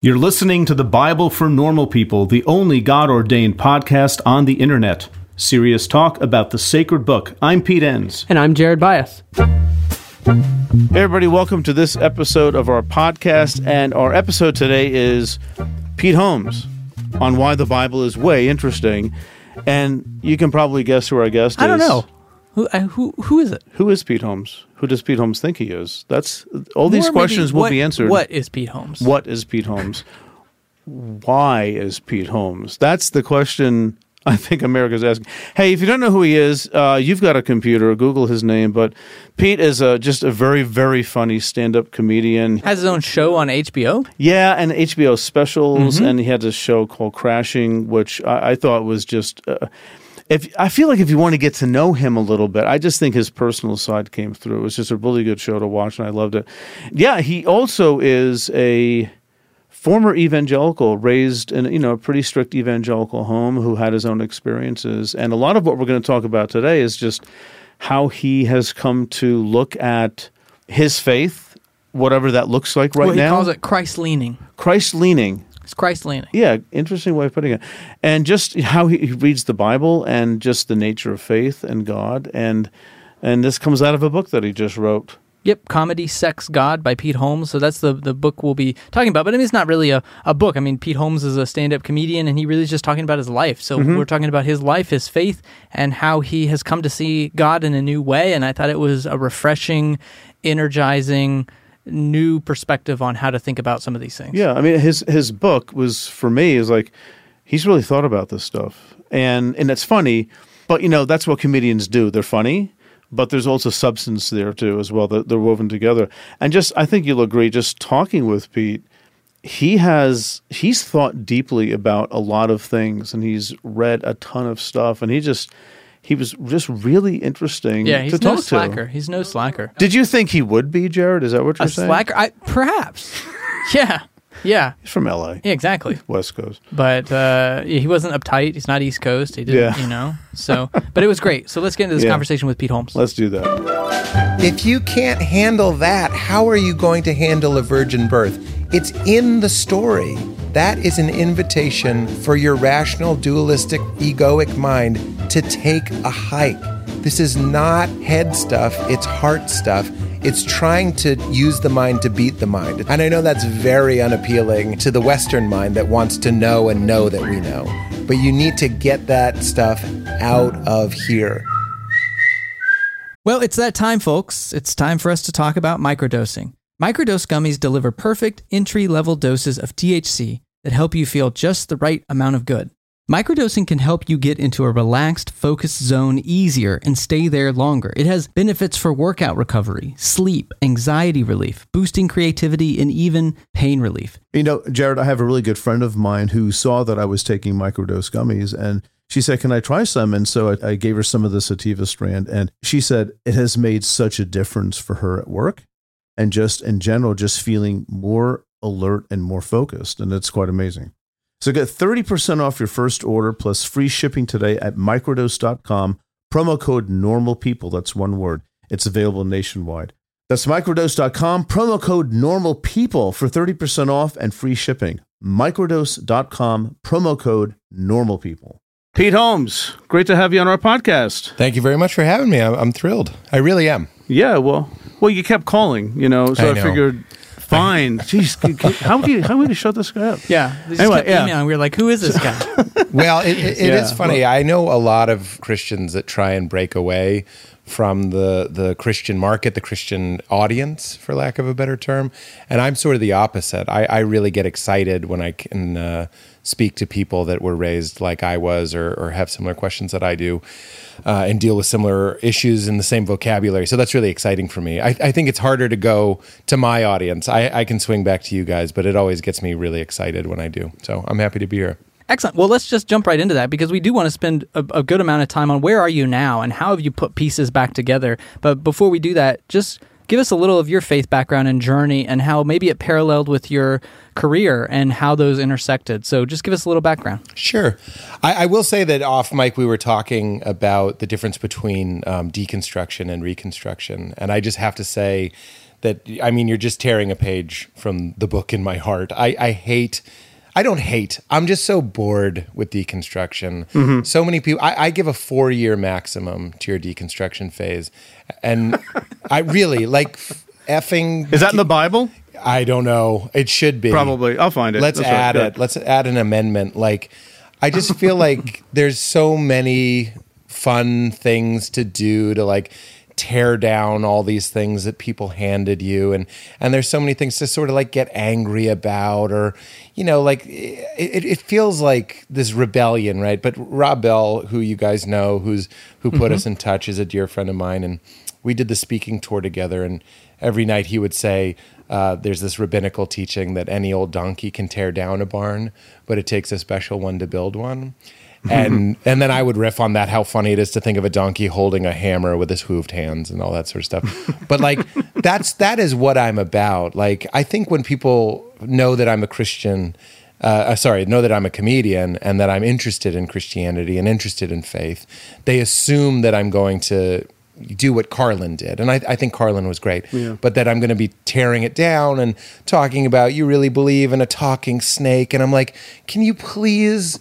You're listening to the Bible for Normal People, the only God ordained podcast on the internet. Serious talk about the sacred book. I'm Pete Enns. And I'm Jared Byas. Hey, everybody, welcome to this episode of our podcast. And our episode today is Pete Holmes on why the Bible is way interesting. And you can probably guess who our guest is. I is. don't know. Who, uh, who, who is it? Who is Pete Holmes? Who does Pete Holmes think he is? That's all these Or maybe questions will what- be answered. What is Pete Holmes? What is Pete Holmes? Why is Pete Holmes? That's the question I think America's asking. Hey, if you don't know who he is, uh, you've got a computer. Google his name. But Pete is a, just a very, very funny stand-up comedian. Has his own show on HBO. Yeah, and HBO specials, Mm-hmm. and he had this show called Crashing, which I, I thought was just. Uh, if I feel like if you want to get to know him a little bit, I just think his personal side came through. It was just a really good show to watch, and I loved it. Yeah, he also is a former evangelical, raised in you know a pretty strict evangelical home, who had his own experiences, and a lot of what we're going to talk about today is just how he has come to look at his faith, whatever that looks like right well, he now. calls it Christ leaning. Christ leaning. It's Christ leaning. Yeah, interesting way of putting it. And just how he he reads the Bible and just the nature of faith and God and and this comes out of a book that he just wrote. Yep, Comedy, Sex, God by Pete Holmes. So that's the, the book we'll be talking about. But I mean, it's not really a, a book. I mean, Pete Holmes is a stand up comedian and he really is just talking about his life. So Mm-hmm. we're talking about his life, his faith, and how he has come to see God in a new way. And I thought it was a refreshing, energizing, new perspective on how to think about some of these things. Yeah, I mean his his book was for me is like he's really thought about this stuff. And and it's funny, but you know, that's what comedians do. They're funny, but there's also substance there too as well. They're, they're woven together. And just I think you'll agree just talking with Pete he has he's thought deeply about a lot of things and he's read a ton of stuff and he just he was just really interesting Yeah, he's to no talk slacker. to. He's no slacker. Did you think he would be, Jared? Is that what you're a saying? slacker? I, perhaps. yeah. Yeah. He's from LA, Yeah, exactly. West Coast. But uh, he wasn't uptight. He's not East Coast. He didn't, Yeah. you know. So, but it was great. So let's get into this Yeah. conversation with Pete Holmes. Let's do that. If you can't handle that, how are you going to handle a virgin birth? It's in the story. That is an invitation for your rational, dualistic, egoic mind to take a hike. This is not head stuff, it's heart stuff. It's trying to use the mind to beat the mind. And I know that's very unappealing to the Western mind that wants to know and know that we know. But you need to get that stuff out of here. Well, it's that time, folks. It's time for us to talk about microdosing. Microdose gummies deliver perfect entry level doses of THC that help you feel just the right amount of good. Microdosing can help you get into a relaxed, focused zone easier and stay there longer. It has benefits for workout recovery, sleep, anxiety relief, boosting creativity, and even pain relief. You know, Jared, I have a really good friend of mine who saw that I was taking microdose gummies and she said, Can I try some? And so I, I gave her some of the sativa strand. And she said it has made such a difference for her at work and just in general, just feeling more alert and more focused. And it's quite amazing. So get 30% off your first order plus free shipping today at microdose.com. Promo code normal people. That's one word. It's available nationwide. That's microdose.com, promo code normal people for 30% off and free shipping. Microdose.com, promo code normal people. Pete Holmes, great to have you on our podcast. Thank you very much for having me. I'm, I'm thrilled. I really am. Yeah, well, well, you kept calling, you know, so I, I know. figured, fine. Jeez, c- c- how would you how would you shut this guy up? Yeah. They just Anyway, kept yeah. emailing. We were like, who is this guy? Well, it, it, it is Yeah. funny. I know a lot of Christians that try and break away from the the Christian market, the Christian audience, for lack of a better term. And I'm sort of the opposite. I, I really get excited when I can uh, speak to people that were raised like I was, or, or have similar questions that I do, uh, and deal with similar issues in the same vocabulary. So that's really exciting for me. I, I think it's harder to go to my audience. I, I can swing back to you guys, but it always gets me really excited when I do. So I'm happy to be here. Excellent. Well, let's just jump right into that because we do want to spend a, a good amount of time on where are you now and how have you put pieces back together. But before we do that, just give us a little of your faith background and journey and how maybe it paralleled with your career and how those intersected. So just give us a little background. Sure. I, I will say that off mic, we were talking about the difference between um, deconstruction and reconstruction. And I just have to say that I mean, you're just tearing a page from the book in my heart. I, I hate. I don't hate. I'm just so bored with deconstruction. Mm-hmm. So many people. I, I give a four year maximum to your deconstruction phase, and I really like effing. Is that in the Bible? I don't know. It should be Probably. I'll find it. Let's That's add Good. it. Let's add an amendment. Like, I just feel like there's so many fun things to do to like tear down all these things that people handed you. And and there's so many things to sort of like get angry about or you know like it, it feels like this rebellion right? But rob bell who you guys know who's who put us in touch is a dear friend of mine. And we did the speaking tour together. And every night he would say uh, there's this rabbinical teaching that any old donkey can tear down a barn but it takes a special one to build one and and then I would riff on that how funny it is to think of a donkey holding a hammer with his hooved hands and all that sort of stuff. But like that's that is what I'm about. Like I think when people know that I'm a Christian, uh, uh, sorry, know that I'm a comedian and that I'm interested in Christianity and interested in faith, they assume that I'm going to do what Carlin did. And I, I think Carlin was great, but that I'm going to be tearing it down and talking about you really believe in a talking snake. And I'm like, can you please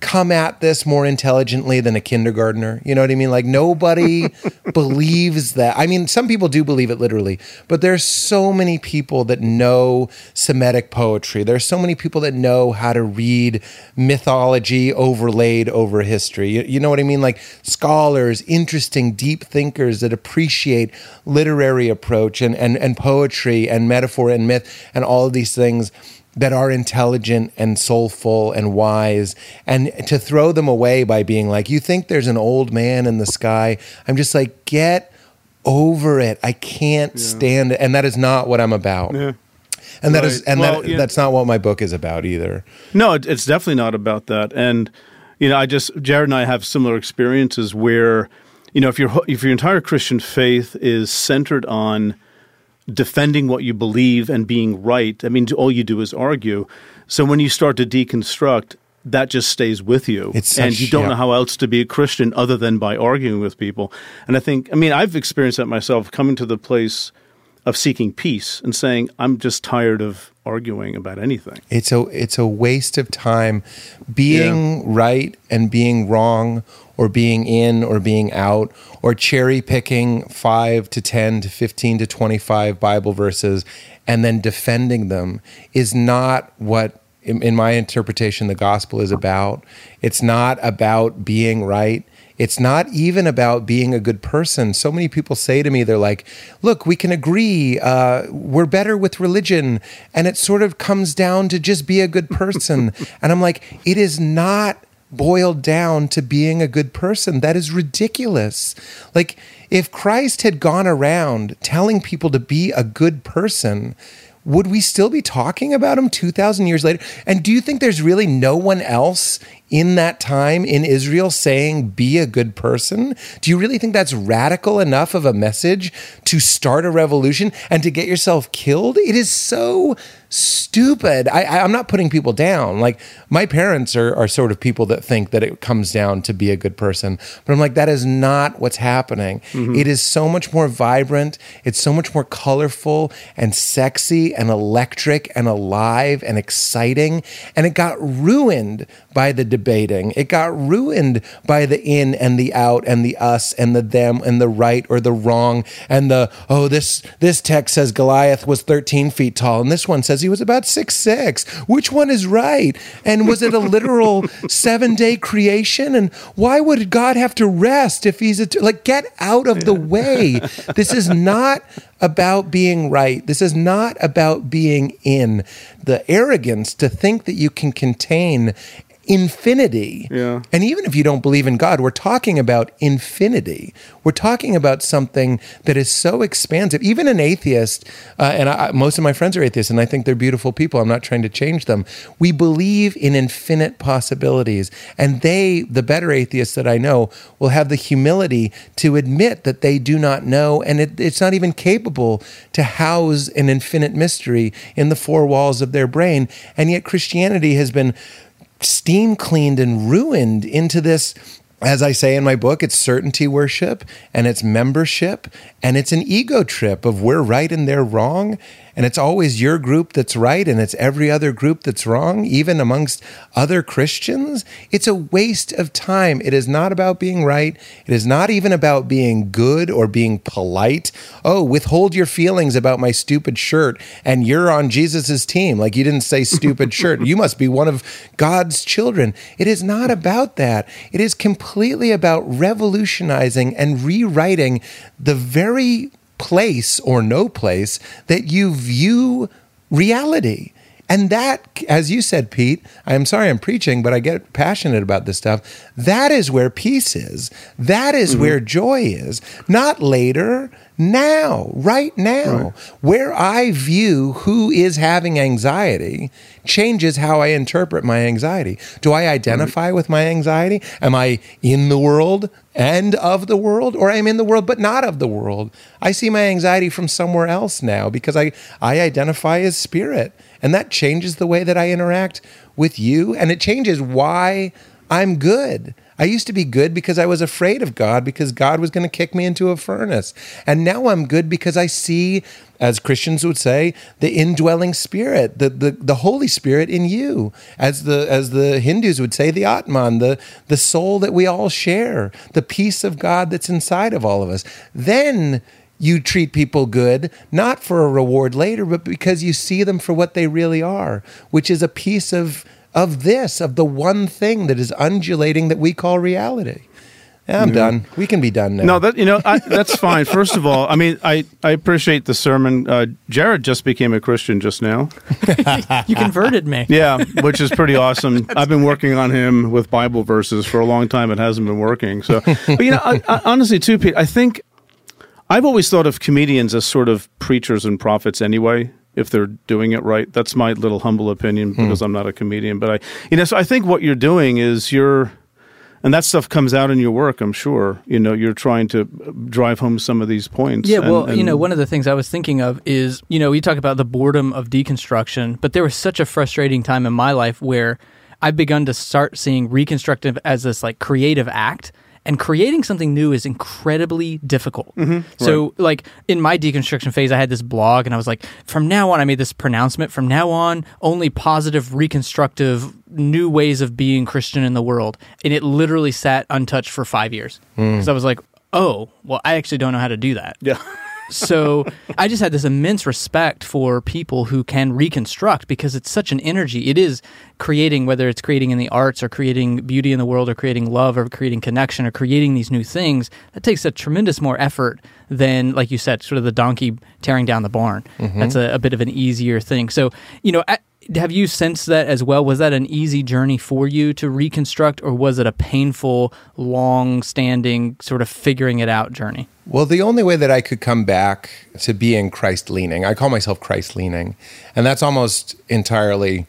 come at this more intelligently than a kindergartner? You know what I mean? Like nobody believes that. I mean, some people do believe it literally, but there's so many people that know Semitic poetry. There's so many people that know how to read mythology overlaid over history. You, you know what I mean? Like scholars, interesting, deep thinkers that appreciate literary approach and, and, and poetry and metaphor and myth and all of these things that are intelligent and soulful and wise and to throw them away by being like you think there's an old man in the sky i'm just like get over it i can't stand it and that is not what i'm about Yeah. and that is Right. and Well, that yeah. that's not what my book is about either No, it's definitely not about that. And you know, I just Jared and I have similar experiences where, you know, if your if your entire Christian faith is centered on defending what you believe and being right, I mean, all you do is argue. So when you start to deconstruct, that just stays with you, It's and you don't yeah. know how else to be a Christian other than by arguing with people. And I think, I mean, I've experienced that myself, coming to the place of seeking peace and saying, I'm just tired of arguing about anything. it's a it's a waste of time being right and being wrong or being in or being out or cherry picking 5 to 10 to 15 to 25 bible verses and then defending them is not what in, in my interpretation the gospel is about it's not about being right it's not even about being a good person. So many people say to me, they're like, look, we can agree. Uh, we're better with religion. And it sort of comes down to just be a good person. and I'm like, it is not boiled down to being a good person. That is ridiculous. Like, if Christ had gone around telling people to be a good person, would we still be talking about him 2,000 years later? And do you think there's really no one else in that time in Israel saying, be a good person? Do you really think that's radical enough of a message to start a revolution and to get yourself killed? It is so stupid. I, I, I'm not putting people down. Like, my parents are, are sort of people that think that it comes down to be a good person. But I'm like, that is not what's happening. Mm-hmm. It is so much more vibrant. It's so much more colorful and sexy and electric and alive and exciting. And it got ruined by the debating. It got ruined by the in and the out and the us and the them and the right or the wrong and the oh this this text says Goliath was 13 feet tall and this one says he was about six six. Which one is right? And was it a literal seven day creation? And why would God have to rest if he's a t- like get out of the way? This is not about being right. This is not about being in the arrogance to think that you can contain infinity. Yeah. And even if you don't believe in God, we're talking about infinity. We're talking about something that is so expansive. Even an atheist, uh, and I, most of my friends are atheists, and I think they're beautiful people. I'm not trying to change them. We believe in infinite possibilities. And they, the better atheists that I know, will have the humility to admit that they do not know. And it, it's not even capable to house an infinite mystery in the four walls of their brain. And yet Christianity has been steam cleaned and ruined into this as I say in my book, it's certainty worship and it's membership and it's an ego trip of we're right and they're wrong. And it's always your group that's right and it's every other group that's wrong, even amongst other Christians. It's a waste of time. It is not about being right. It is not even about being good or being polite. Oh, withhold your feelings about my stupid shirt and you're on Jesus's team. Like you didn't say stupid shirt. You must be one of God's children. It is not about that. It is completely about revolutionizing and rewriting the very place or no place that you view reality. And that, as you said, Pete, I'm sorry I'm preaching, but I get passionate about this stuff. That is where peace is. That is mm-hmm. where joy is. Not later, now, right now. Right. Where I view who is having anxiety changes how I interpret my anxiety. Do I identify right. with my anxiety? Am I in the world and of the world, or I'm in the world but not of the world? I see my anxiety from somewhere else now because I, I identify as spirit. And that changes the way that I interact with you. And it changes why I'm good. I used to be good because I was afraid of God because God was going to kick me into a furnace. And now I'm good because I see, as Christians would say, the indwelling spirit, the, the, the Holy Spirit in you. As the as the Hindus would say, the Atman, the, the soul that we all share, the peace of God that's inside of all of us. Then you treat people good, not for a reward later, but because you see them for what they really are, which is a piece of, of this, of the one thing that is undulating that we call reality. Yeah, I'm mm-hmm. done. We can be done now. No, that you know I, that's fine. First of all, I mean I, I appreciate the sermon. Uh, Jared just became a Christian just now. you converted me. Yeah, which is pretty awesome. I've been working on him with Bible verses for a long time. It hasn't been working. So, but you know, I, I, honestly, too, Pete, I think I've always thought of comedians as sort of preachers and prophets anyway, if they're doing it right. That's my little humble opinion hmm. because I'm not a comedian. But I, you know, so I think what you're doing is you're, and that stuff comes out in your work, I'm sure. You know, you're trying to drive home some of these points. Yeah, well, and, and you know, one of the things I was thinking of is, you know, we talk about the boredom of deconstruction, but there was such a frustrating time in my life where I've begun to start seeing reconstructive as this like creative act and creating something new is incredibly difficult. Mm-hmm, so, right. like in my deconstruction phase, I had this blog, and I was like, from now on, I made this pronouncement. From now on, only positive, reconstructive, new ways of being Christian in the world, and it literally sat untouched for five years because mm. I was like, oh, well, I actually don't know how to do that. Yeah. so I just had this immense respect for people who can reconstruct because it's such an energy. It is creating, whether it's creating in the arts or creating beauty in the world or creating love or creating connection or creating these new things, that takes a tremendous more effort than, like you said, sort of the donkey tearing down the barn. Mm-hmm. That's a, a, bit of an easier thing. So, you know, at, have you sensed that as well? Was that an easy journey for you to reconstruct, or was it a painful, long standing, sort of figuring it out journey? Well, the only way that I could come back to being Christ leaning, I call myself Christ leaning, and that's almost entirely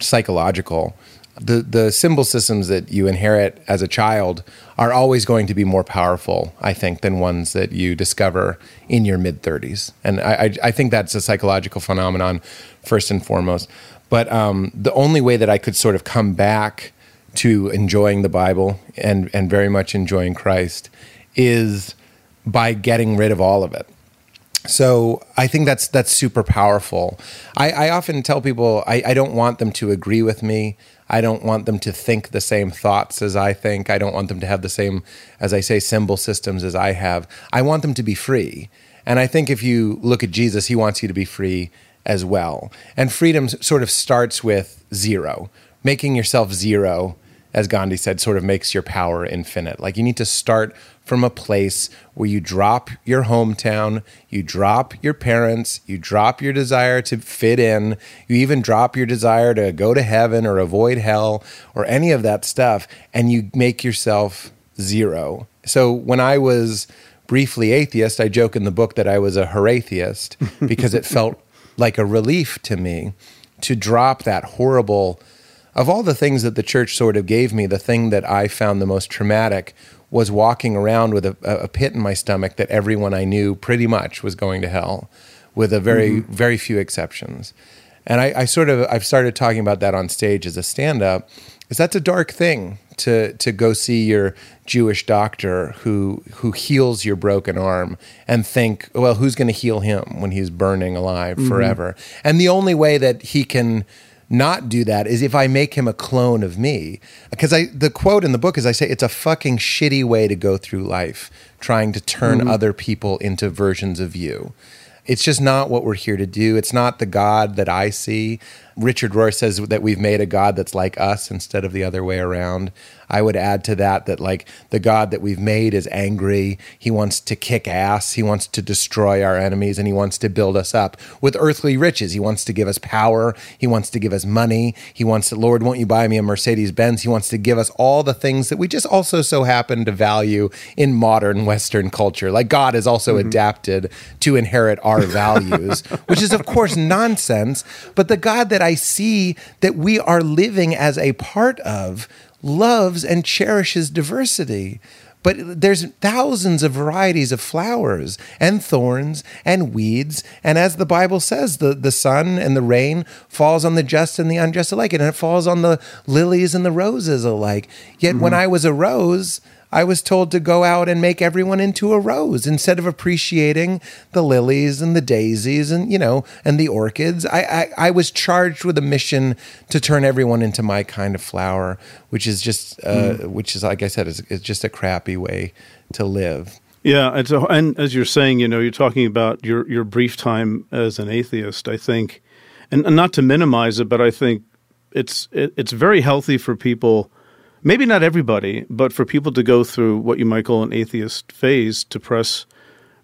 psychological. The, the symbol systems that you inherit as a child are always going to be more powerful, I think, than ones that you discover in your mid 30s. And I, I, I think that's a psychological phenomenon first and foremost. But um, the only way that I could sort of come back to enjoying the Bible and, and very much enjoying Christ is by getting rid of all of it. So I think that's that's super powerful. I, I often tell people I, I don't want them to agree with me. I don't want them to think the same thoughts as I think. I don't want them to have the same, as I say, symbol systems as I have. I want them to be free. And I think if you look at Jesus, he wants you to be free as well. And freedom sort of starts with zero, making yourself zero, as Gandhi said, sort of makes your power infinite. Like you need to start from a place where you drop your hometown, you drop your parents, you drop your desire to fit in, you even drop your desire to go to heaven or avoid hell or any of that stuff, and you make yourself zero. So when I was briefly atheist, I joke in the book that I was a heratheist because it felt like a relief to me to drop that horrible of all the things that the church sort of gave me the thing that i found the most traumatic was walking around with a, a pit in my stomach that everyone i knew pretty much was going to hell with a very mm-hmm. very few exceptions And I, I sort of I've started talking about that on stage as a stand-up. Is that's a dark thing to to go see your Jewish doctor who who heals your broken arm and think, well, who's going to heal him when he's burning alive forever? And the only way that he can not do that is if I make him a clone of me. Because I the quote in the book is I say it's a fucking shitty way to go through life trying to turn mm-hmm. other people into versions of you. It's just not what we're here to do. It's not the God that I see. Richard Rohr says that we've made a God that's like us instead of the other way around. I would add to that that like the God that we've made is angry. He wants to kick ass. He wants to destroy our enemies and he wants to build us up with earthly riches. He wants to give us power. He wants to give us money. He wants to, Lord, won't you buy me a Mercedes Benz? He wants to give us all the things that we just also so happen to value in modern Western culture. Like God is also mm-hmm. adapted to inherit our values, which is, of course, nonsense. But the God that I see that we are living as a part of loves and cherishes diversity. But there's thousands of varieties of flowers and thorns and weeds. And as the Bible says, the, the sun and the rain falls on the just and the unjust alike, and it falls on the lilies and the roses alike. Yet when mm-hmm. I was a rose, I was told to go out and make everyone into a rose instead of appreciating the lilies and the daisies and you know and the orchids. I, I, I was charged with a mission to turn everyone into my kind of flower, which is just uh, which is like I said, is, is just a crappy way to live. Yeah, and so and as you're saying, you know, you're talking about your your brief time as an atheist. I think, and, and not to minimize it, but I think it's it, it's very healthy for people. Maybe not everybody, but for people to go through what you might call an atheist phase to press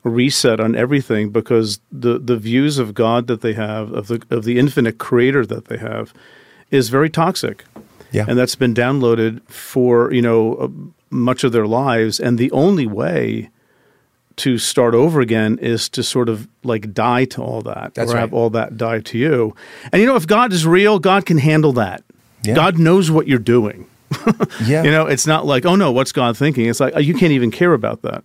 reset on everything because the the views of God that they have of the of the infinite creator that they have is very toxic Yeah. and that's been downloaded for you know uh, much of their lives and the only way to start over again is to sort of like die to all that That's or right. have all that die to you and you know if god is real god can handle that Yeah. god knows what you're doing Yeah. you know it's not like oh no what's god thinking? It's like oh, you can't even care about that.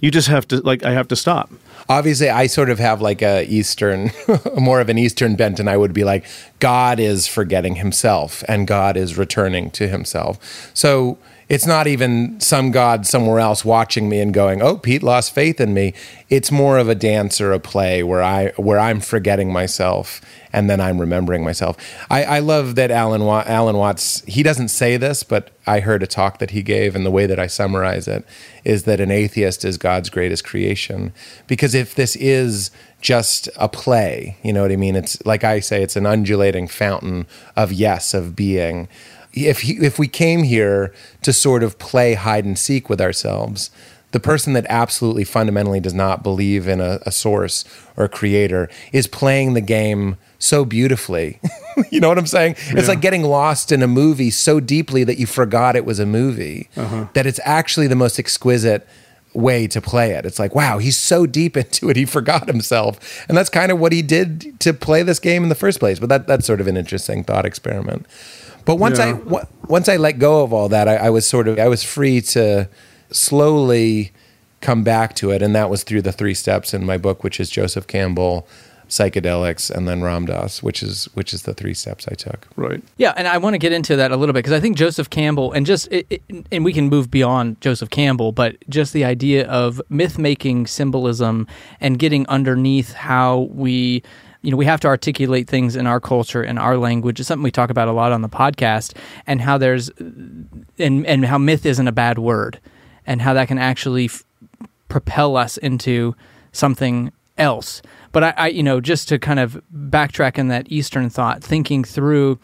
You just have to like i have to stop. Obviously i sort of have like a eastern more of an eastern bent and i would be like god is forgetting himself and god is returning to himself. So it's not even some god somewhere else watching me and going oh pete lost faith in me. It's more of a dance or a play where i where i'm forgetting myself and then i'm remembering myself. I, I love that alan, alan watts he doesn't say this but i heard a talk that he gave and the way that i summarize it is that an atheist is god's greatest creation. Because if this is just a play you know what i mean? It's like i say it's an undulating fountain of yes of being if he, if we came here to sort of play hide and seek with ourselves the person that absolutely fundamentally does not believe in a, a source or a creator is playing the game so beautifully. you know what I'm saying? It's like getting lost in a movie so deeply that you forgot it was a movie, uh-huh. that it's actually the most exquisite way to play it. It's like, wow, he's so deep into it, he forgot himself. And that's kind of what he did to play this game in the first place. But that, that's sort of an interesting thought experiment. But once I Yeah. w- once I let go of all that, I, I was sort of I was free to slowly come back to it, and that was through the three steps in my book, which is Joseph Campbell, psychedelics, and then Ram Dass, which is which is the three steps I took. right Yeah, and I want to get into that a little bit because I think Joseph Campbell and just it, it, and we can move beyond Joseph Campbell, but just the idea of myth making symbolism and getting underneath how we you know we have to articulate things in our culture and our language is something we talk about a lot on the podcast and how there's and and how myth isn't a bad word and how that can actually f- propel us into something else. But I, I, you know, just to kind of backtrack in that Eastern thought, thinking through,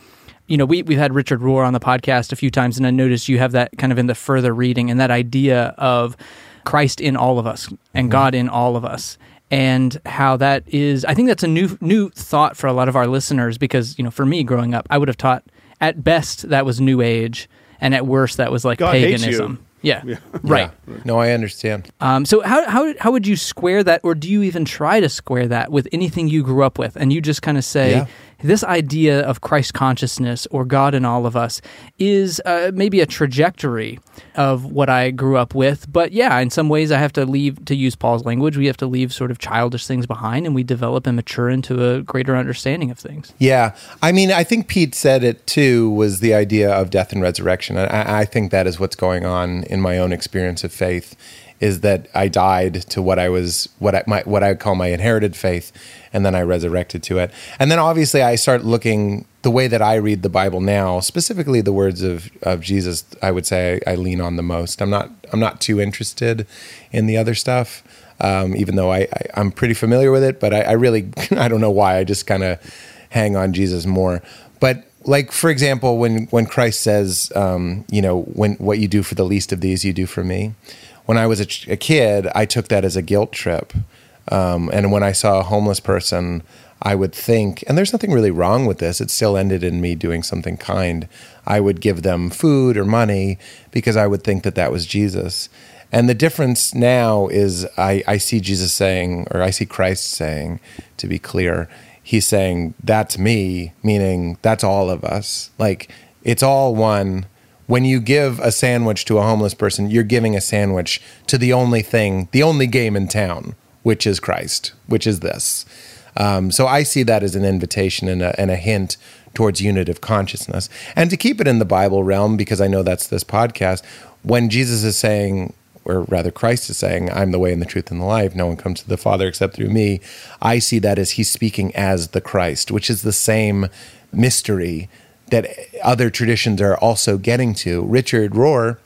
you know, we we've had Richard Rohr on the podcast a few times, and I noticed you have that kind of in the further reading and that idea of Christ in all of us and mm-hmm. God in all of us. And how that is, I think that's a new new thought for a lot of our listeners because you know, for me growing up, I would have taught at best that was New Age, and at worst that was like God hates you. paganism. Yeah, right. Yeah. No, I understand. Um, so how how how would you square that, or do you even try to square that with anything you grew up with? And you just kind of say, Yeah. This idea of Christ consciousness or God in all of us is uh, maybe a trajectory of what I grew up with. But yeah, in some ways, I have to leave, to use Paul's language, we have to leave sort of childish things behind and we develop and mature into a greater understanding of things. Yeah. I mean, I think Pete said it too was the idea of death and resurrection. I, I think that is what's going on in my own experience of faith is that I died to what I was what I my what I call my inherited faith and then I resurrected to it. And then obviously I start looking the way that I read the Bible now, specifically the words of, of Jesus, I would say I, I lean on the most. I'm not I'm not too interested in the other stuff. Um, even though I, I, am pretty familiar with it, but I, I really I don't know why I just kind of hang on Jesus more. But like for example, when when Christ says, um, you know, when what you do for the least of these, you do for me. When I was a, ch- a kid, I took that as a guilt trip, um, and when I saw a homeless person, I would think, and there's nothing really wrong with this. It still ended in me doing something kind. I would give them food or money because I would think that that was Jesus. And the difference now is I, I see Jesus saying, or I see Christ saying, to be clear, he's saying, that's me, meaning that's all of us. Like, it's all one. When you give a sandwich to a homeless person, you're giving a sandwich to the only thing, the only game in town, which is Christ, which is this. Um, so I see that as an invitation and a, and a hint towards unit of consciousness. And to keep it in the Bible realm, because I know that's this podcast, when Jesus is saying, or rather Christ is saying, I'm the way and the truth and the life. No one comes to the Father except through me. I see that as he's speaking as the Christ, which is the same mystery that other traditions are also getting to. Richard Rohr,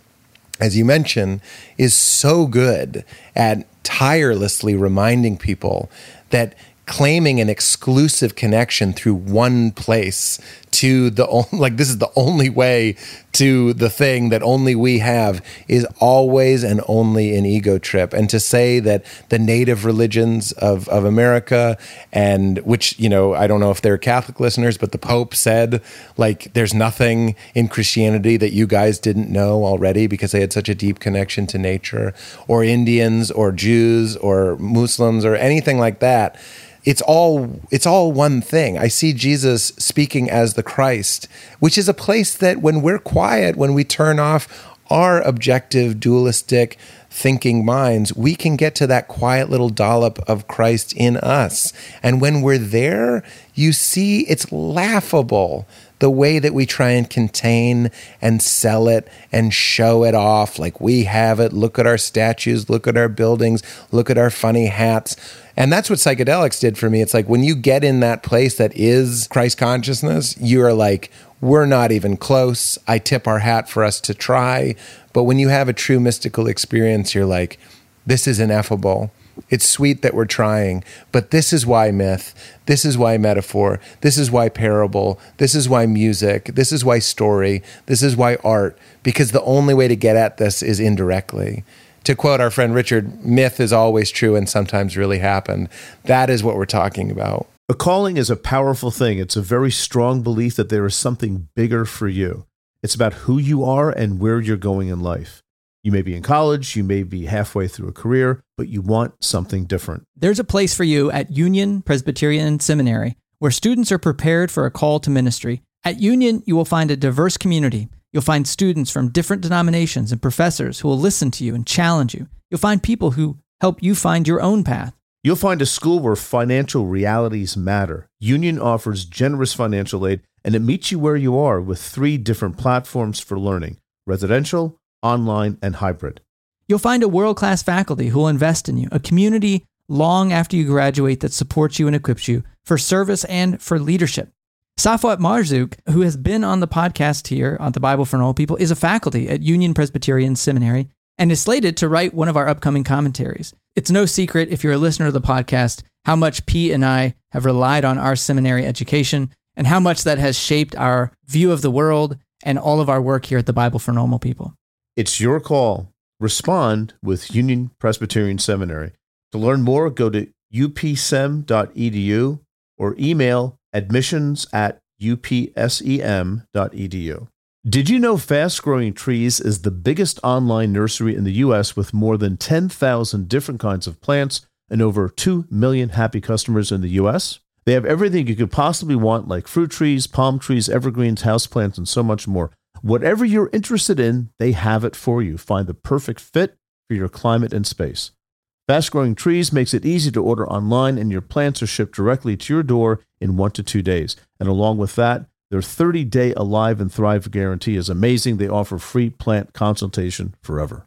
as you mentioned, is so good at tirelessly reminding people that claiming an exclusive connection through one place to the only, like this is the only way to the thing that only we have is always and only an ego trip and to say that the native religions of, of america and which you know i don't know if they're catholic listeners but the pope said like there's nothing in christianity that you guys didn't know already because they had such a deep connection to nature or indians or jews or muslims or anything like that it's all it's all one thing. I see Jesus speaking as the Christ, which is a place that when we're quiet, when we turn off our objective dualistic thinking minds, we can get to that quiet little dollop of Christ in us. And when we're there, you see it's laughable the way that we try and contain and sell it and show it off like we have it. Look at our statues, look at our buildings, look at our funny hats and that's what psychedelics did for me. It's like when you get in that place that is Christ consciousness, you are like, we're not even close. I tip our hat for us to try. But when you have a true mystical experience, you're like, this is ineffable. It's sweet that we're trying, but this is why myth, this is why metaphor, this is why parable, this is why music, this is why story, this is why art, because the only way to get at this is indirectly to quote our friend Richard, myth is always true and sometimes really happened. That is what we're talking about. A calling is a powerful thing. It's a very strong belief that there is something bigger for you. It's about who you are and where you're going in life. You may be in college, you may be halfway through a career, but you want something different. There's a place for you at Union Presbyterian Seminary where students are prepared for a call to ministry. At Union, you will find a diverse community You'll find students from different denominations and professors who will listen to you and challenge you. You'll find people who help you find your own path. You'll find a school where financial realities matter. Union offers generous financial aid and it meets you where you are with three different platforms for learning residential, online, and hybrid. You'll find a world class faculty who will invest in you, a community long after you graduate that supports you and equips you for service and for leadership. Safwat Marzouk, who has been on the podcast here on the Bible for Normal People, is a faculty at Union Presbyterian Seminary and is slated to write one of our upcoming commentaries. It's no secret, if you're a listener of the podcast, how much Pete and I have relied on our seminary education and how much that has shaped our view of the world and all of our work here at the Bible for Normal People. It's your call. Respond with Union Presbyterian Seminary. To learn more, go to upsem.edu or email admissions at upsem.edu. Did you know Fast Growing Trees is the biggest online nursery in the U.S. with more than 10,000 different kinds of plants and over 2 million happy customers in the U.S.? They have everything you could possibly want, like fruit trees, palm trees, evergreens, houseplants, and so much more. Whatever you're interested in, they have it for you. Find the perfect fit for your climate and space. Fast Growing Trees makes it easy to order online, and your plants are shipped directly to your door in one to two days. And along with that, their 30 day Alive and Thrive guarantee is amazing. They offer free plant consultation forever.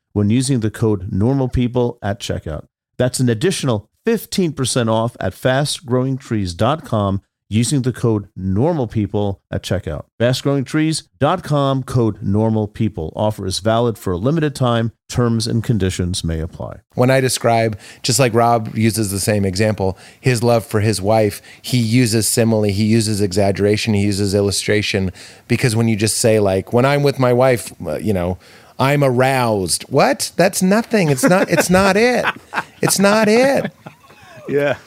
when using the code NORMALPEOPLE at checkout. That's an additional 15% off at fastgrowingtrees.com using the code NORMALPEOPLE at checkout. Fastgrowingtrees.com code NORMALPEOPLE. Offer is valid for a limited time. Terms and conditions may apply. When I describe, just like Rob uses the same example, his love for his wife, he uses simile, he uses exaggeration, he uses illustration. Because when you just say, like, when I'm with my wife, uh, you know, I'm aroused. What? That's nothing. It's not. It's not it. It's not it. Yeah.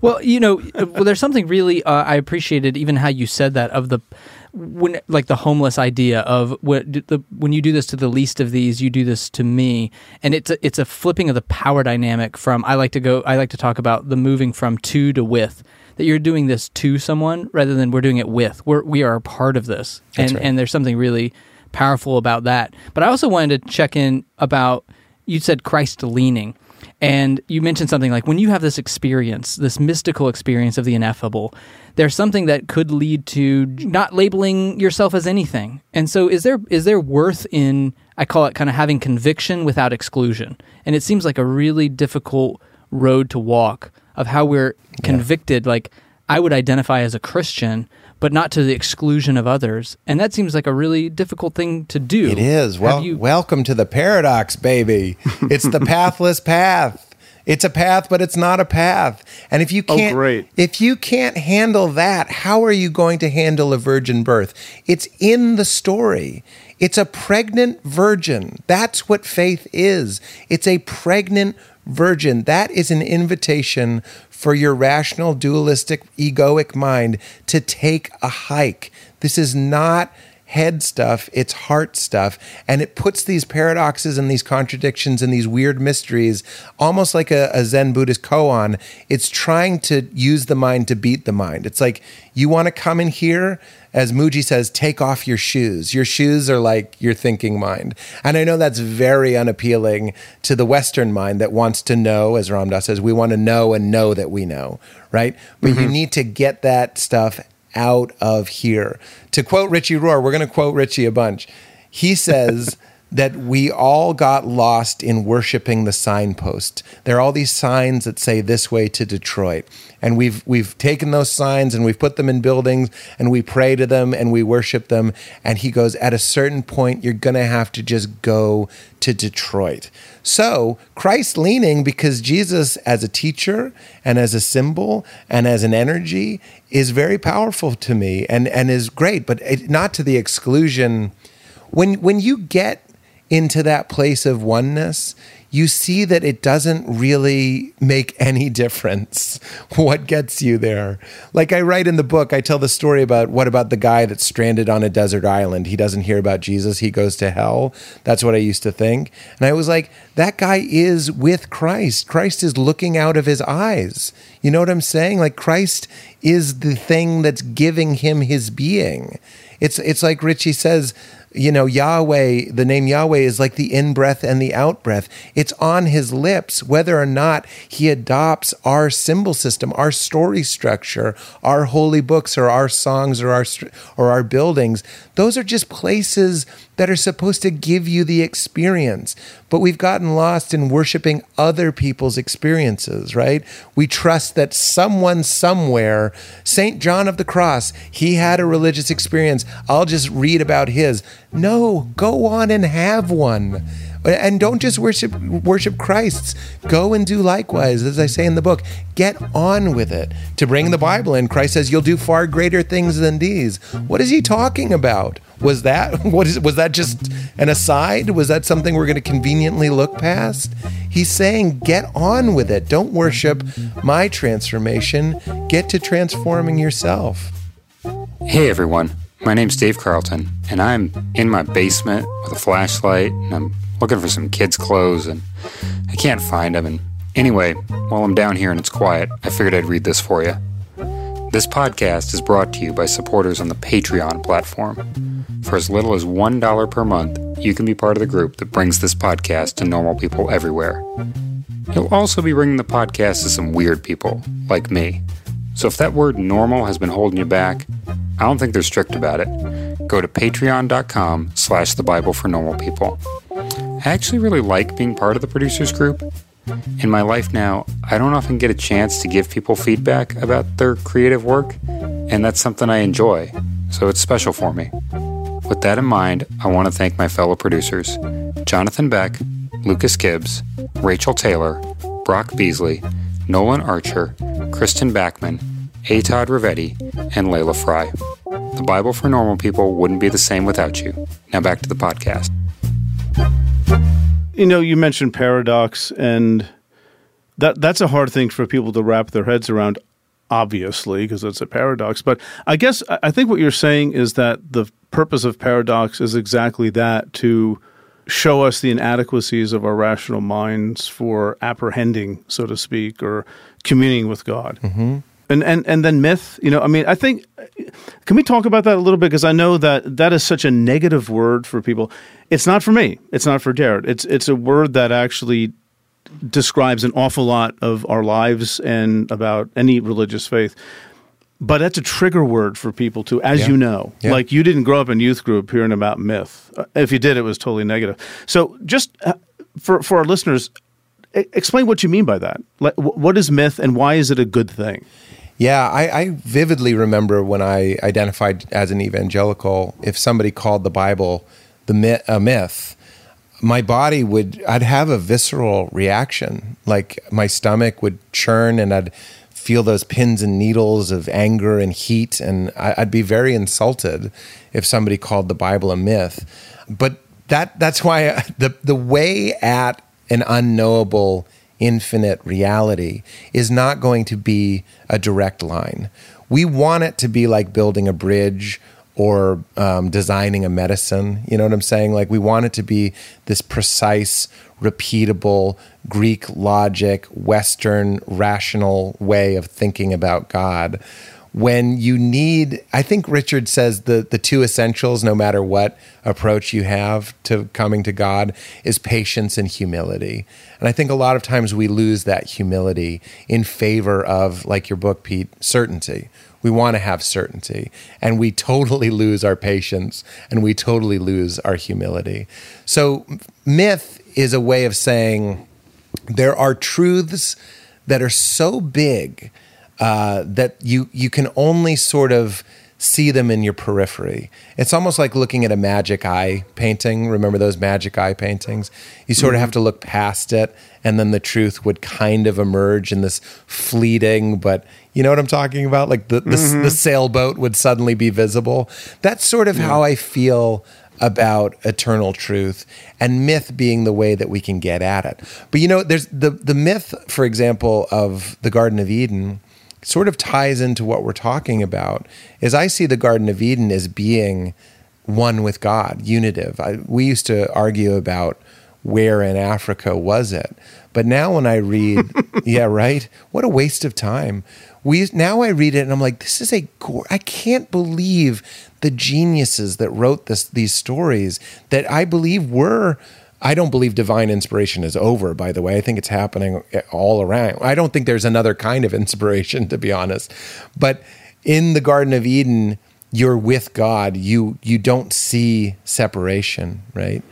Well, you know, well, there's something really uh, I appreciated even how you said that of the when like the homeless idea of what the when you do this to the least of these, you do this to me, and it's a, it's a flipping of the power dynamic from I like to go I like to talk about the moving from to to with that you're doing this to someone rather than we're doing it with. We're we are a part of this, That's and right. and there's something really powerful about that. But I also wanted to check in about you said Christ leaning. And you mentioned something like when you have this experience, this mystical experience of the ineffable, there's something that could lead to not labeling yourself as anything. And so is there is there worth in I call it kind of having conviction without exclusion. And it seems like a really difficult road to walk of how we're convicted like I would identify as a Christian, but not to the exclusion of others. And that seems like a really difficult thing to do. It is. Well, you- welcome to the paradox, baby. It's the pathless path. It's a path, but it's not a path. And if you Oh, can't, great. if you can't handle that, how are you going to handle a virgin birth? It's in the story. It's a pregnant virgin. That's what faith is. It's a pregnant virgin. That is an invitation for your rational, dualistic, egoic mind to take a hike. This is not head stuff, it's heart stuff. And it puts these paradoxes and these contradictions and these weird mysteries almost like a, a Zen Buddhist koan. It's trying to use the mind to beat the mind. It's like you want to come in here, as Mooji says, take off your shoes. Your shoes are like your thinking mind. And I know that's very unappealing to the Western mind that wants to know, as Ram Dass says, we want to know and know that we know, right? But you mm-hmm. need to get that stuff out of here. To quote Richie Rohr, we're going to quote Richie a bunch. He says that we all got lost in worshiping the signpost. There are all these signs that say this way to Detroit. And we've we've taken those signs and we've put them in buildings and we pray to them and we worship them. And he goes, at a certain point, you're gonna have to just go to Detroit. So Christ leaning because Jesus as a teacher and as a symbol and as an energy is very powerful to me and, and is great, but it, not to the exclusion. When when you get into that place of oneness, you see that it doesn't really make any difference what gets you there. Like I write in the book, I tell the story about what about the guy that's stranded on a desert island. He doesn't hear about Jesus, he goes to hell. That's what I used to think. And I was like, that guy is with Christ. Christ is looking out of his eyes. You know what I'm saying? Like Christ is the thing that's giving him his being. It's it's like Richie says, you know, Yahweh, the name Yahweh is like the in breath and the out breath. It's on his lips, whether or not he adopts our symbol system, our story structure, our holy books, or our songs, or our or our buildings. Those are just places that are supposed to give you the experience. But we've gotten lost in worshiping other people's experiences, right? We trust that someone somewhere, St. John of the Cross, he had a religious experience. I'll just read about his. No, go on and have one. And don't just worship worship Christ's. Go and do likewise, as I say in the book. Get on with it. To bring the Bible in, Christ says, "You'll do far greater things than these." What is he talking about? Was that what is was that just an aside? Was that something we're going to conveniently look past? He's saying, "Get on with it. Don't worship my transformation. Get to transforming yourself." Hey everyone, my name's Dave Carlton, and I'm in my basement with a flashlight, and I'm looking for some kids' clothes, and I can't find them. And anyway, while I'm down here and it's quiet, I figured I'd read this for you. This podcast is brought to you by supporters on the Patreon platform. For as little as $1 per month, you can be part of the group that brings this podcast to normal people everywhere. You'll also be bringing the podcast to some weird people, like me. So if that word normal has been holding you back, I don't think they're strict about it. Go to patreon.com slash the Bible for normal people. I actually really like being part of the producers group. In my life now, I don't often get a chance to give people feedback about their creative work, and that's something I enjoy, so it's special for me. With that in mind, I want to thank my fellow producers Jonathan Beck, Lucas Gibbs, Rachel Taylor, Brock Beasley, Nolan Archer, Kristen Backman, Atod Ravetti, and Layla Fry. The Bible for Normal People wouldn't be the same without you. Now back to the podcast. You know, you mentioned paradox, and that that's a hard thing for people to wrap their heads around, obviously, because it's a paradox. But I guess I think what you're saying is that the purpose of paradox is exactly that to show us the inadequacies of our rational minds for apprehending, so to speak, or communing with God. Mm-hmm. And, and and then myth, you know, I mean, I think can we talk about that a little bit because I know that that is such a negative word for people. It's not for me. It's not for Jared. It's it's a word that actually describes an awful lot of our lives and about any religious faith. But that's a trigger word for people too, as Yeah. you know. Yeah. Like you didn't grow up in youth group hearing about myth. If you did, it was totally negative. So just uh, for for our listeners, explain what you mean by that. Like, what is myth and why is it a good thing? Yeah, I, I vividly remember when I identified as an evangelical, if somebody called the Bible the myth, a myth, my body would, I'd have a visceral reaction. Like my stomach would churn and I'd feel those pins and needles of anger and heat. And I, I'd be very insulted if somebody called the Bible a myth. But that, that's why the, the way at an unknowable infinite reality is not going to be a direct line. We want it to be like building a bridge or um, designing a medicine. You know what I'm saying? Like we want it to be this precise, repeatable Greek logic, Western rational way of thinking about God. When you need, I think Richard says the, the two essentials, no matter what approach you have to coming to God, is patience and humility. And I think a lot of times we lose that humility in favor of, like your book, Pete, certainty. We want to have certainty, and we totally lose our patience and we totally lose our humility. So, myth is a way of saying there are truths that are so big uh, that you you can only sort of see them in your periphery. It's almost like looking at a magic eye painting. Remember those magic eye paintings? You sort of mm-hmm. have to look past it, and then the truth would kind of emerge in this fleeting, but you know what I'm talking about? Like the the, mm-hmm. the sailboat would suddenly be visible. That's sort of how I feel about eternal truth and myth being the way that we can get at it. But you know, there's the the myth, for example, of the Garden of Eden sort of ties into what we're talking about. Is I see the Garden of Eden as being one with God, unitive. I, we used to argue about where in Africa was it, but now when I read, yeah, right, what a waste of time. We now I read it and I'm like, this is a gor- I can't believe the geniuses that wrote this these stories that I believe were. I don't believe divine inspiration is over, by the way. I think it's happening all around. I don't think there's another kind of inspiration, to be honest. But in the Garden of Eden, you're with God. You you don't see separation, right?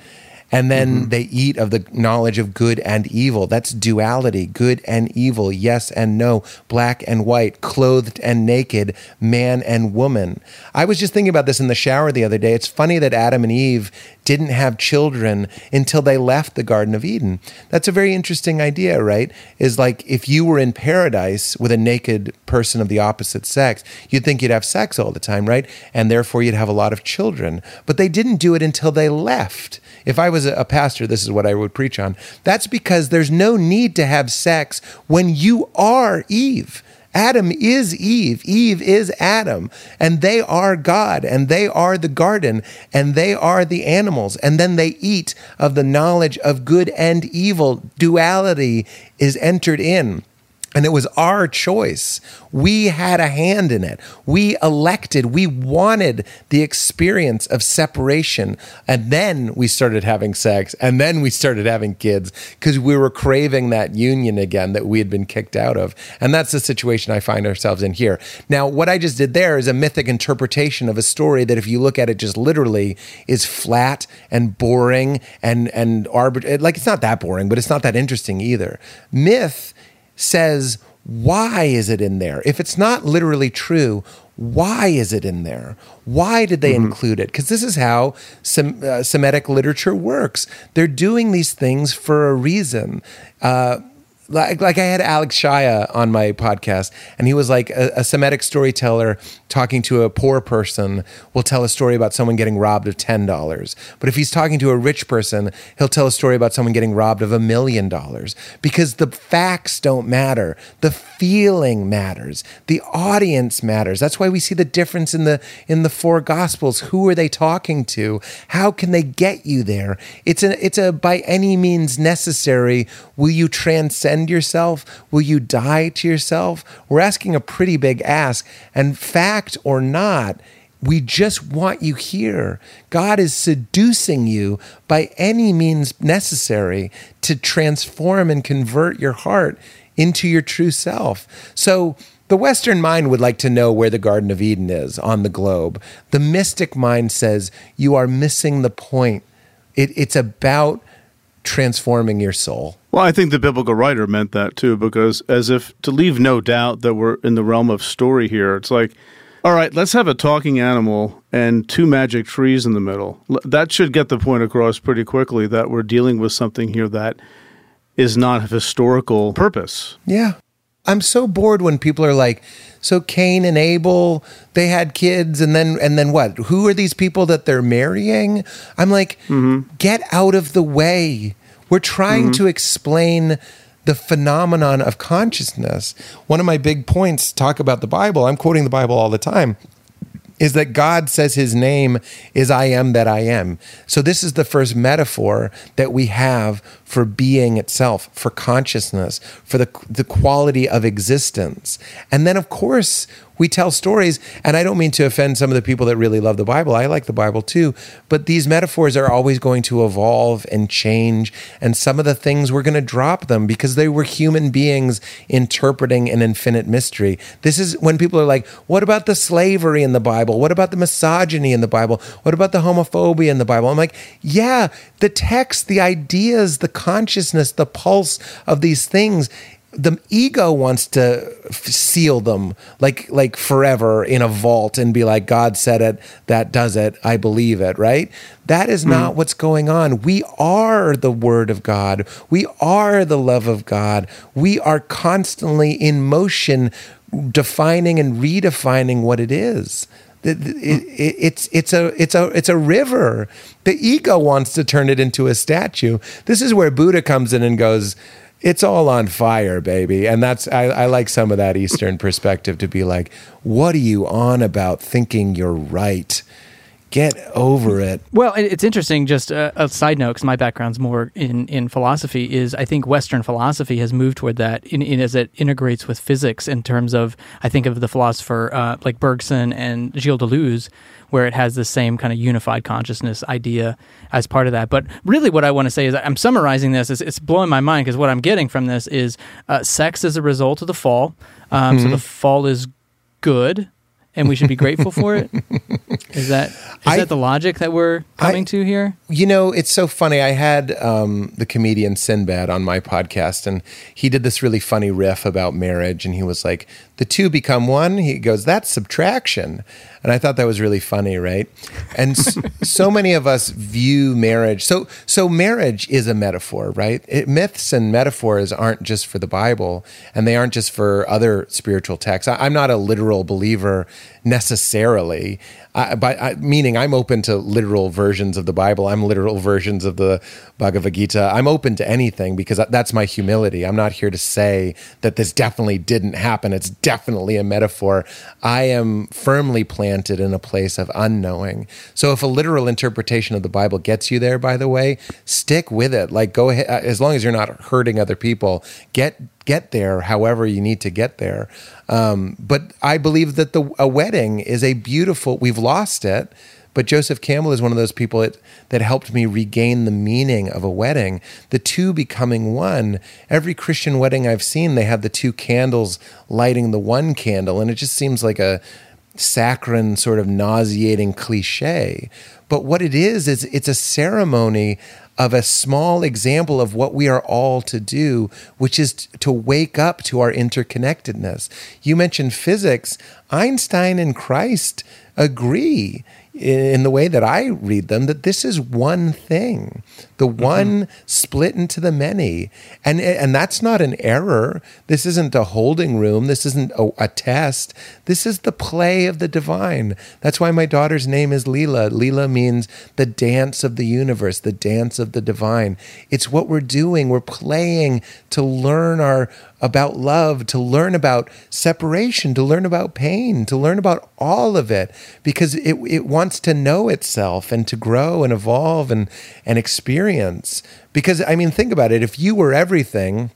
And then mm-hmm. they eat of the knowledge of good and evil. That's duality, good and evil, yes and no, black and white, clothed and naked, man and woman. I was just thinking about this in the shower the other day. It's funny that Adam and Eve didn't have children until they left the Garden of Eden. That's a very interesting idea, right? Is like if you were in paradise with a naked person of the opposite sex, you'd think you'd have sex all the time, right? And therefore you'd have a lot of children. But they didn't do it until they left. If I was a pastor, this is what I would preach on. That's because there's no need to have sex when you are Eve. Adam is Eve. Eve is Adam. And they are God. And they are the garden. And they are the animals. And then they eat of the knowledge of good and evil. Duality is entered in. And it was our choice. We had a hand in it. We elected, we wanted the experience of separation. And then we started having sex. And then we started having kids because we were craving that union again that we had been kicked out of. And that's the situation I find ourselves in here. Now, what I just did there is a mythic interpretation of a story that, if you look at it just literally, is flat and boring and, and arbitrary. Like, it's not that boring, but it's not that interesting either. Myth says, why is it in there? If it's not literally true, why is it in there? Why did they mm-hmm. include it? Because this is how Sem- uh, Semitic literature works. They're doing these things for a reason. Uh, like, like I had Alex Shaia on my podcast, and he was like a, a, Semitic storyteller talking to a poor person will tell a story about someone getting robbed of ten dollars. But if he's talking to a rich person, he'll tell a story about someone getting robbed of a million dollars because the facts don't matter, the feeling matters, the audience matters. That's why we see the difference in the in the four gospels. Who are they talking to? How can they get you there? It's a it's a by any means necessary. Will you transcend yourself? Will you die to yourself? We're asking a pretty big ask. And fact or not, we just want you here. God is seducing you by any means necessary to transform and convert your heart into your true self. So, the Western mind would like to know where the Garden of Eden is on the globe. The mystic mind says you are missing the point. It, it's about transforming your soul. Well, I think the biblical writer meant that too, because as if to leave no doubt that we're in the realm of story here, it's like, all right, let's have a talking animal and two magic trees in the middle. That should get the point across pretty quickly that we're dealing with something here that is not of historical purpose. Yeah. I'm so bored when people are like, so Cain and Abel, they had kids, and then and then what? Who are these people that they're marrying? I'm like, mm-hmm. get out of the way. We're trying mm-hmm. to explain the phenomenon of consciousness. One of my big points talk about the Bible. I'm quoting the Bible all the time is that God says his name is I am that I am. So, this is the first metaphor that we have for being itself, for consciousness, for the, the quality of existence. And then, of course, we tell stories, and I don't mean to offend some of the people that really love the Bible. I like the Bible too, but these metaphors are always going to evolve and change. And some of the things we're going to drop them because they were human beings interpreting an infinite mystery. This is when people are like, what about the slavery in the Bible? What about the misogyny in the Bible? What about the homophobia in the Bible? I'm like, yeah, the text, the ideas, the consciousness, the pulse of these things the ego wants to f- seal them like like forever in a vault and be like god said it that does it i believe it right that is not mm. what's going on we are the word of god we are the love of god we are constantly in motion defining and redefining what it is it, it, it, it's it's a it's a it's a river. The ego wants to turn it into a statue. This is where Buddha comes in and goes, it's all on fire, baby. And that's I, I, like some of that Eastern perspective to be like, what are you on about thinking you're right? Get over it. Well, it's interesting. Just a, a side note, because my background's more in, in philosophy, is I think Western philosophy has moved toward that in, in as it integrates with physics in terms of I think of the philosopher uh, like Bergson and Gilles Deleuze, where it has the same kind of unified consciousness idea as part of that. But really, what I want to say is I'm summarizing this. Is it's blowing my mind because what I'm getting from this is uh, sex as a result of the fall. Um, mm-hmm. So the fall is good and we should be grateful for it. Is that is I, that the logic that we're coming I, to here? You know, it's so funny. I had um, the comedian Sinbad on my podcast, and he did this really funny riff about marriage, and he was like, the two become one. He goes, that's subtraction. And I thought that was really funny, right? And so many of us view marriage. So, so marriage is a metaphor, right? It, myths and metaphors aren't just for the Bible, and they aren't just for other spiritual texts. I, I'm not a literal believer necessarily, but I, meaning I'm open to literal versions of the Bible. I'm literal versions of the Bhagavad Gita. I'm open to anything because that's my humility. I'm not here to say that this definitely didn't happen. It's definitely a metaphor. I am firmly planted in a place of unknowing. So if a literal interpretation of the Bible gets you there, by the way, stick with it. Like go ahead, as long as you're not hurting other people, get get there however you need to get there. Um, but I believe that the a wedding is a beautiful. We've lost it, but Joseph Campbell is one of those people that, that helped me regain the meaning of a wedding. The two becoming one. Every Christian wedding I've seen, they have the two candles lighting the one candle, and it just seems like a saccharine, sort of nauseating cliche. But what it is is it's a ceremony of a small example of what we are all to do, which is to wake up to our interconnectedness. You mentioned physics. Einstein and Christ agree in the way that I read them that this is one thing, the mm-hmm. one split into the many, and and that's not an error. This isn't a holding room. This isn't a, a test. This is the play of the divine. That's why my daughter's name is Leela. Leela means the dance of the universe, the dance of the divine. It's what we're doing. We're playing to learn our about love, to learn about separation, to learn about pain, to learn about all of it, because it, it wants to know itself and to grow and evolve and, and experience. Because, I mean, think about it. If you were everything,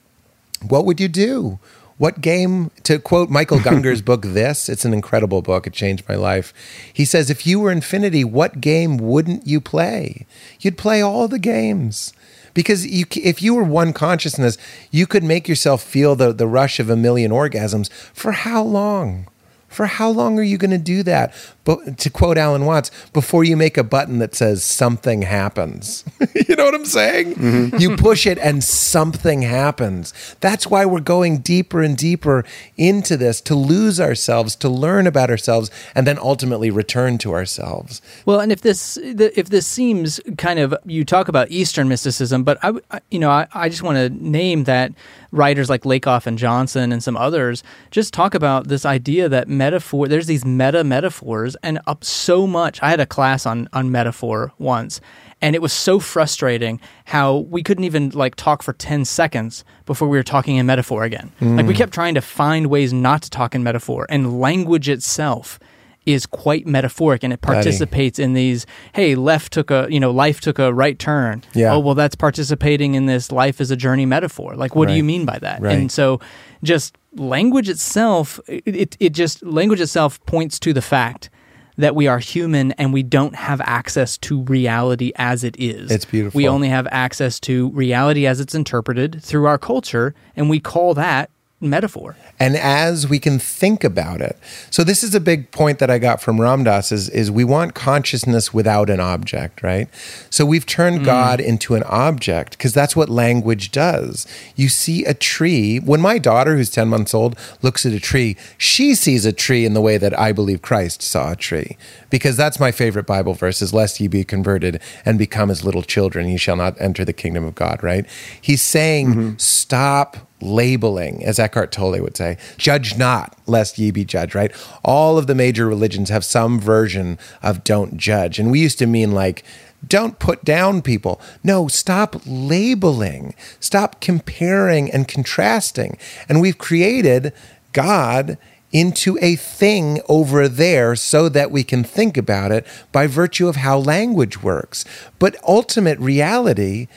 what would you do? What game, to quote Michael Gungor's book, This, it's an incredible book. It changed my life. He says, if you were infinity, what game wouldn't you play? You'd play all the games because you, if you were one consciousness, you could make yourself feel the, the rush of a million orgasms for how long? For how long are you going to do that? But to quote Alan Watts, before you make a button that says something happens. you know what I'm saying? Mm-hmm. You push it and something happens. That's why we're going deeper and deeper into this to lose ourselves, to learn about ourselves, and then ultimately return to ourselves. Well, and if this if this seems kind of you talk about Eastern mysticism, but I you know I, I just want to name that writers like Lakoff and Johnson and some others just talk about this idea that metaphor there's these meta metaphors and up so much. I had a class on on metaphor once, and it was so frustrating how we couldn't even like talk for 10 seconds before we were talking in metaphor again. Mm. Like we kept trying to find ways not to talk in metaphor, and language itself is quite metaphoric and it participates Daddy. in these hey left took a you know life took a right turn yeah. oh well that's participating in this life is a journey metaphor like what right. do you mean by that right. and so just language itself it, it, it just language itself points to the fact that we are human and we don't have access to reality as it is. It's beautiful. We only have access to reality as it's interpreted through our culture, and we call that metaphor. And as we can think about it. So this is a big point that I got from Ram Dass is, is we want consciousness without an object, right? So we've turned mm. God into an object because that's what language does. You see a tree. When my daughter, who's 10 months old, looks at a tree, she sees a tree in the way that I believe Christ saw a tree. Because that's my favorite Bible verse is lest ye be converted and become as little children, ye shall not enter the kingdom of God, right? He's saying, mm-hmm. stop labeling, as Eckhart Tolle would say. Judge not, lest ye be judged, right? All of the major religions have some version of don't judge. And we used to mean like, don't put down people. No, stop labeling. Stop comparing and contrasting. And we've created God into a thing over there so that we can think about it by virtue of how language works. But ultimate reality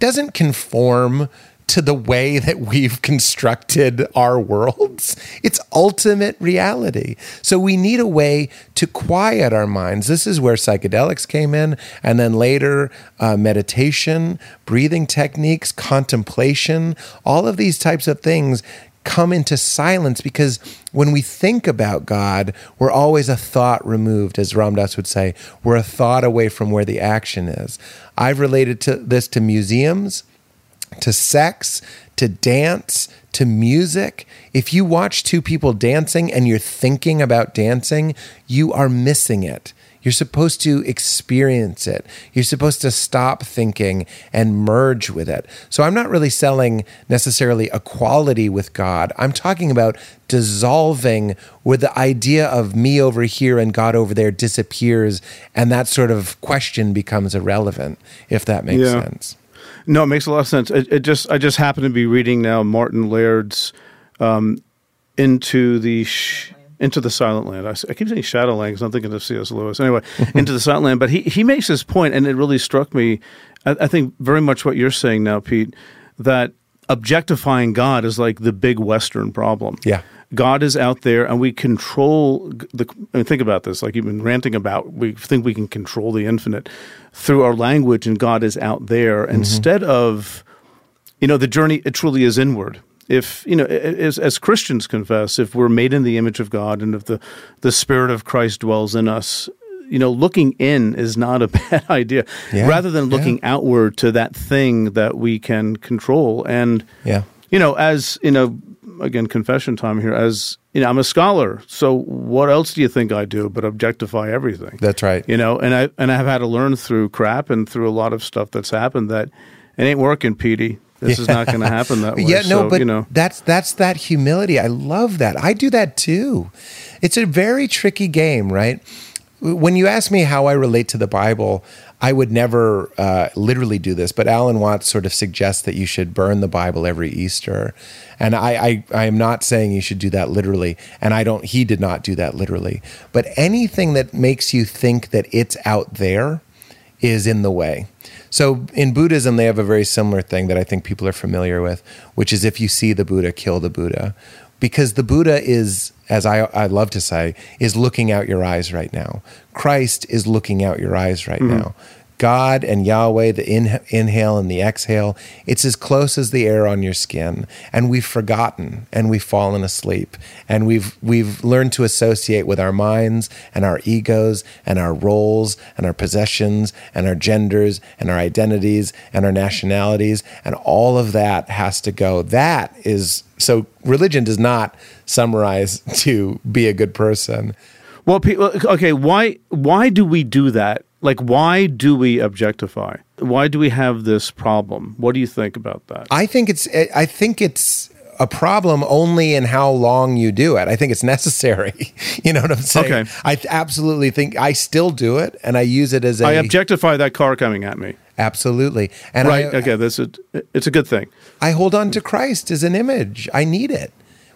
doesn't conform to the way that we've constructed our worlds. It's ultimate reality. So we need a way to quiet our minds. This is where psychedelics came in, and then later uh, meditation, breathing techniques, contemplation, all of these types of things come into silence because when we think about God, we're always a thought removed, as Ram Dass would say. We're a thought away from where the action is. I've related to this to museums to sex, to dance, to music. If you watch two people dancing and you're thinking about dancing, you are missing it. You're supposed to experience it. You're supposed to stop thinking and merge with it. So I'm not really selling necessarily equality with God. I'm talking about dissolving where the idea of me over here and God over there disappears and that sort of question becomes irrelevant, if that makes Yeah. sense. No, it makes a lot of sense. It, it just I just happen to be reading now Martin Laird's um, into the sh- into the Silent Land. I keep saying Shadowland because I'm thinking of C.S. Lewis. Anyway, into the Silent Land. But he he makes this point, and it really struck me. I, I think very much what you're saying now, Pete, that objectifying God is like the big Western problem. Yeah. God is out there, and we control the. I mean, think about this. Like you've been ranting about, we think we can control the infinite through our language, and God is out there mm-hmm. instead of, you know, the journey. It truly is inward. If you know, as, as Christians confess, if we're made in the image of God, and if the the Spirit of Christ dwells in us, you know, looking in is not a bad idea. Yeah, Rather than looking outward to that thing that we can control, and Yeah. you know, as you know, again, confession time here. As you know, I'm a scholar, so what else do you think I do but objectify everything? That's right. You know, and I and I've had to learn through crap and through a lot of stuff that's happened that it ain't working, Petey. This is not going to happen that way. Yeah, no, So, but you know, that's that's that humility. I love that. I do that too. It's a very tricky game, right? When you ask me how I relate to the Bible, I would never uh, literally do this, but Alan Watts sort of suggests that you should burn the Bible every Easter, and I, I I am not saying you should do that literally, and I don't. He did not do that literally, but anything that makes you think that it's out there is in the way. So in Buddhism, they have a very similar thing that I think people are familiar with, which is if you see the Buddha, kill the Buddha. Because the Buddha is, as I, I love to say, is looking out your eyes right now. Christ is looking out your eyes right mm-hmm. now. God and Yahweh, the in, inhale and the exhale, it's as close as the air on your skin. And we've forgotten and we've fallen asleep. And we've we've learned to associate with our minds and our egos and our roles and our possessions and our genders and our identities and our nationalities. And all of that has to go. That is so religion does not summarize to be a good person. well, well, okay, why why do we do that? Like, why do we objectify? Why do we have this problem? What do you think about that? I think it's I think it's a problem only in how long you do it. I think it's necessary. you know what I'm saying? Okay. I absolutely think I still do it and I use it as a I objectify that car coming at me. absolutely. And right. I, okay. This is it's a good thing. I hold on to Christ as an image. I need it.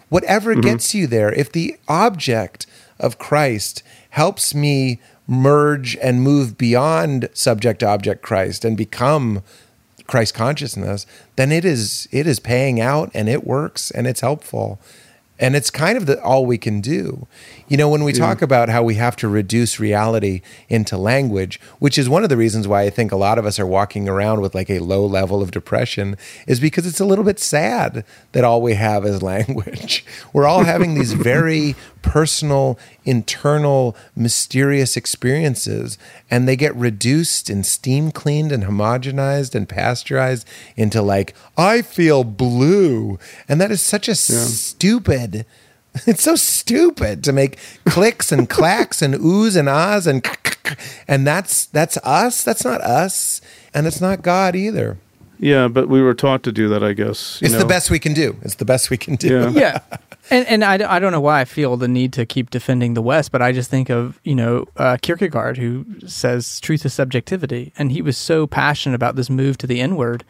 Whatever Mm-hmm. gets you there, if the object of Christ helps me merge and move beyond subject object Christ and become Christ consciousness, then it is it is paying out and it works and it's helpful. And it's kind of the, all we can do. You know, when we talk about how we have to reduce reality into language, which is one of the reasons why I think a lot of us are walking around with like a low level of depression, is because it's a little bit sad that all we have is language. We're all having these very personal, internal, mysterious experiences, and they get reduced and steam cleaned and homogenized and pasteurized into like, I feel blue. And that is such a stupid. It's so stupid to make clicks and clacks and oohs and ahs and and that's that's us. That's not us, and it's not God either. Yeah, but we were taught to do that. I guess you It's the best we can do. It's the best we can do. Yeah. yeah. And, and I, I don't know why I feel the need to keep defending the West, but I just think of, you know, uh, Kierkegaard, who says truth is subjectivity. And he was so passionate about this move to the inward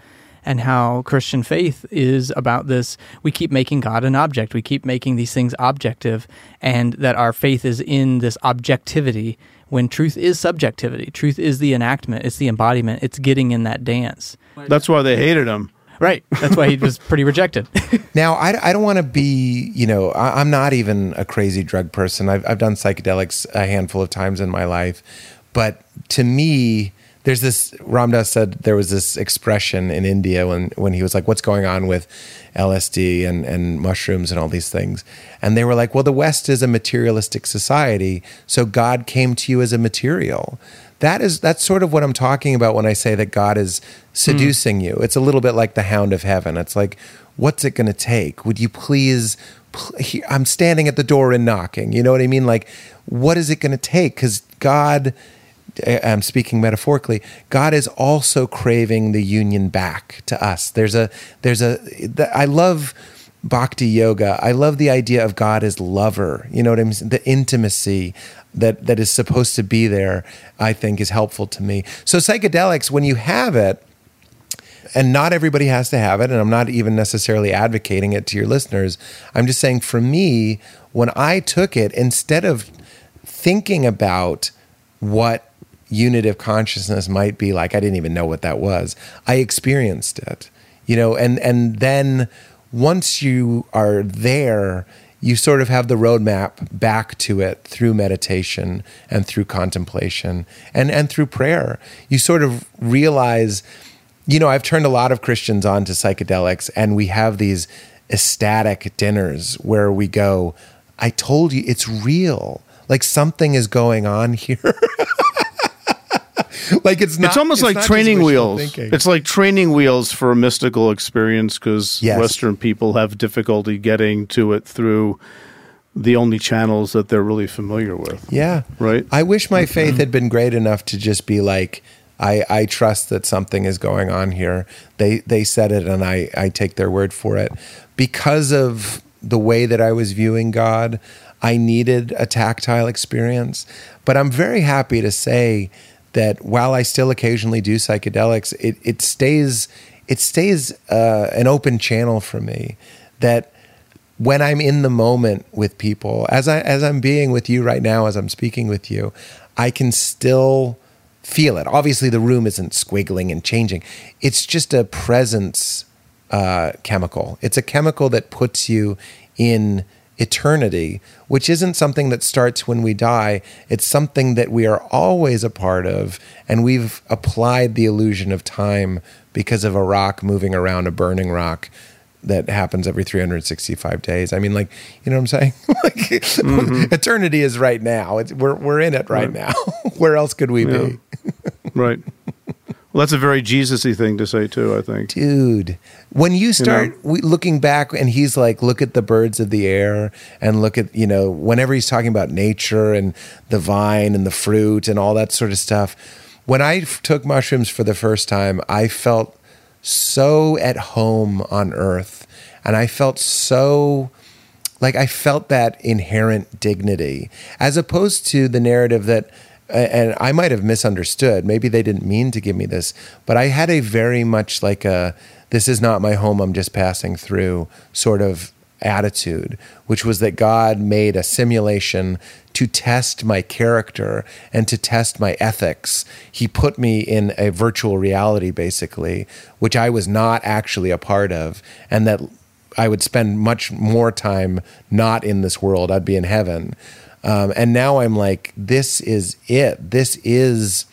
and how Christian faith is about this. We keep making God an object, we keep making these things objective, and that our faith is in this objectivity when truth is subjectivity. Truth is the enactment, it's the embodiment, it's getting in that dance. That's why they hated him. Right. That's why he was pretty rejected. Now, I, I don't want to be, you know, I, I'm not even a crazy drug person. I've, I've done psychedelics a handful of times in my life. But to me, there's this, Ram Dass said there was this expression in India when, when he was like, what's going on with LSD and, and mushrooms and all these things? And they were like, well, the West is a materialistic society. So God came to you as a material. that is that's sort of what I'm talking about when I say that God is seducing you. It's a little bit like the hound of heaven. It's like, what's it going to take? Would you please? I'm standing at the door and knocking. You know what I mean? Like, what is it going to take? Because God, I'm speaking metaphorically. God is also craving the union back to us. There's a there's a. I love bhakti yoga. I love the idea of God as lover. You know what I mean? The intimacy that that is supposed to be there. I think is helpful to me. So psychedelics, when you have it, and not everybody has to have it and i'm not even necessarily advocating it to your listeners i'm just saying for me when i took it instead of thinking about what unitive consciousness might be like i didn't even know what that was i experienced it you know and and then once you are there you sort of have the roadmap back to it through meditation and through contemplation and and through prayer you sort of realize you know, I've turned a lot of Christians on to psychedelics, and we have these ecstatic dinners where we go, I told you it's real. Like something is going on here. like it's not. it's almost not like training wheels. thinking. It's like training wheels for a mystical experience because Yes. Western people have difficulty getting to it through the only channels that they're really familiar with. Yeah. Right? I wish my mm-hmm. faith had been great enough to just be like, I, I trust that something is going on here. They they said it and I, I take their word for it. Because of the way that I was viewing God, I needed a tactile experience. But I'm very happy to say that while I still occasionally do psychedelics, it, it stays it stays uh, an open channel for me. That when I'm in the moment with people, as I as I'm being with you right now, as I'm speaking with you, I can still feel it. Obviously, the room isn't squiggling and changing. It's just a presence uh, chemical. It's a chemical that puts you in eternity, which isn't something that starts when we die. It's something that we are always a part of, and we've applied the illusion of time because of a rock moving around a burning rock that happens every 365 days. I mean, like, you know what I'm saying? like, mm-hmm. eternity is right now. It's, we're we're in it right, now. Where else could we Yeah. be, Right. Well, that's a very Jesus-y thing to say too. I think. dude? When you start we, looking back, and he's like, look at the birds of the air, and look at you know, whenever he's talking about nature and the vine and the fruit and all that sort of stuff. When I took mushrooms for the first time, I felt so at home on earth and I felt so like I felt that inherent dignity as opposed to the narrative that and I might have misunderstood maybe they didn't mean to give me this but I had a very much like a this is not my home I'm just passing through sort of attitude which was that God made a simulation to test my character and to test my ethics he put me in a virtual reality basically which I was not actually a part of and that I would spend much more time not in this world. I'd be in heaven. Um, and now I'm like, this is it. This is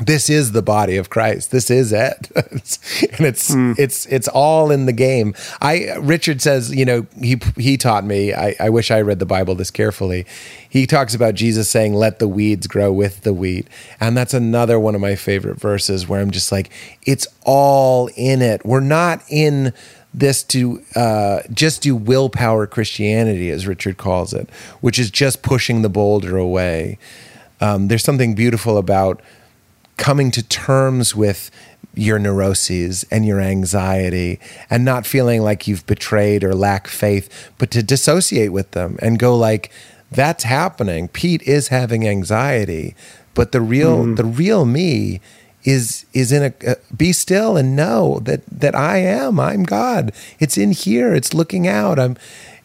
this is the body of Christ. This is it, and it's it's it's all in the game. I Richard says, you know, he he taught me. I, I wish I read the Bible this carefully. He talks about Jesus saying, "Let the weeds grow with the wheat," and that's another one of my favorite verses where I'm just like, it's all in it. We're not in this to uh, just do willpower Christianity, as Richard calls it, which is just pushing the boulder away. Um, there's something beautiful about coming to terms with your neuroses and your anxiety and not feeling like you've betrayed or lack faith but to dissociate with them and go like that's happening pete is having anxiety but the real the real me is is in a uh, be still and know that that I am I'm God. It's in here. It's looking out. I'm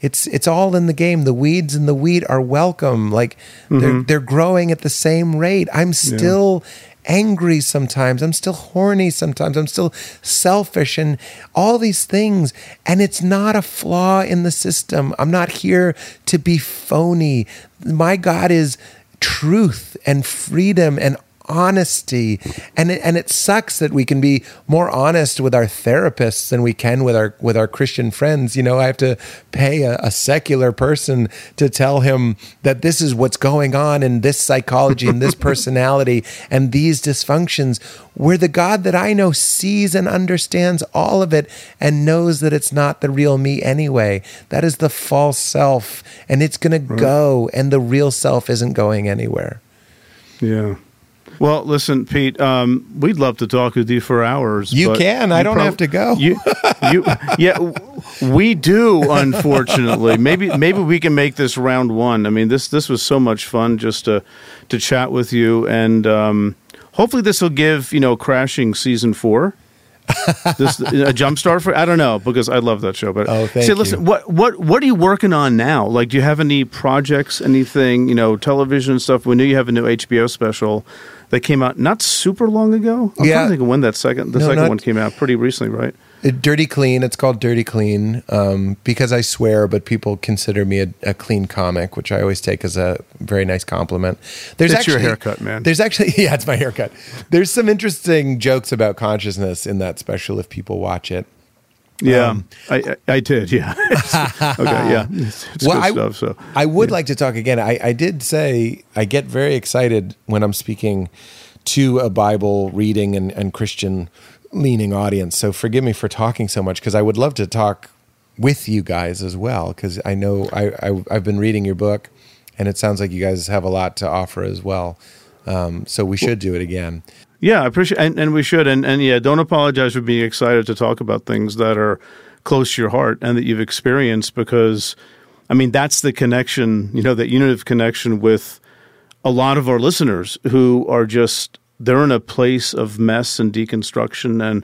it's it's all in the game. The weeds and the wheat are welcome. Like they're they're growing at the same rate. I'm still angry sometimes. I'm still horny sometimes. I'm still selfish and all these things. And it's not a flaw in the system. I'm not here to be phony. My God is truth and freedom and honesty. And it, and it sucks that we can be more honest with our therapists than we can with our with our Christian friends. You know, I have to pay a, a secular person to tell him that this is what's going on in this psychology and this personality and these dysfunctions where the God that I know sees and understands all of it and knows that it's not the real me anyway. That is the false self and it's going to go and the real self isn't going anywhere. Yeah. Well, listen, Pete. Um, we'd love to talk with you for hours. You can. I you don't have to go. You, you, yeah, we do. Unfortunately, maybe maybe we can make this round one. I mean, this this was so much fun just to to chat with you, and um, hopefully this will give you know crashing season four. This a jump start for I don't know because I love that show. But Oh, thank say, listen, you. what what what are you working on now? Like, do you have any projects, anything, you know, television stuff? We knew you have a new HBO special that came out not super long ago. I'm Yeah. trying to think of when that second the No, second not- one came out pretty recently, right? Uh, Dirty Clean. It's called Dirty Clean um, because I swear, but people consider me a, a clean comic, which I always take as a very nice compliment. There's It's actually your haircut, man. There's actually yeah, it's my haircut. There's some interesting jokes about consciousness in that special if people watch it. Yeah, Um, I, I I did. Yeah. okay. Yeah. It's, it's Well, good I- stuff. So I would like to talk again. I, I did say I get very excited when I'm speaking to a Bible reading and, and Christian leaning audience. So forgive me for talking so much because I would love to talk with you guys as well because I know I, I, I've been reading your book and it sounds like you guys have a lot to offer as well. Um, so we should do it again. yeah, I appreciate and, and we should and and yeah, don't apologize for being excited to talk about things that are close to your heart and that you've experienced because I mean that's the connection, you know, that unit of connection with a lot of our listeners who are just they're in a place of mess and deconstruction and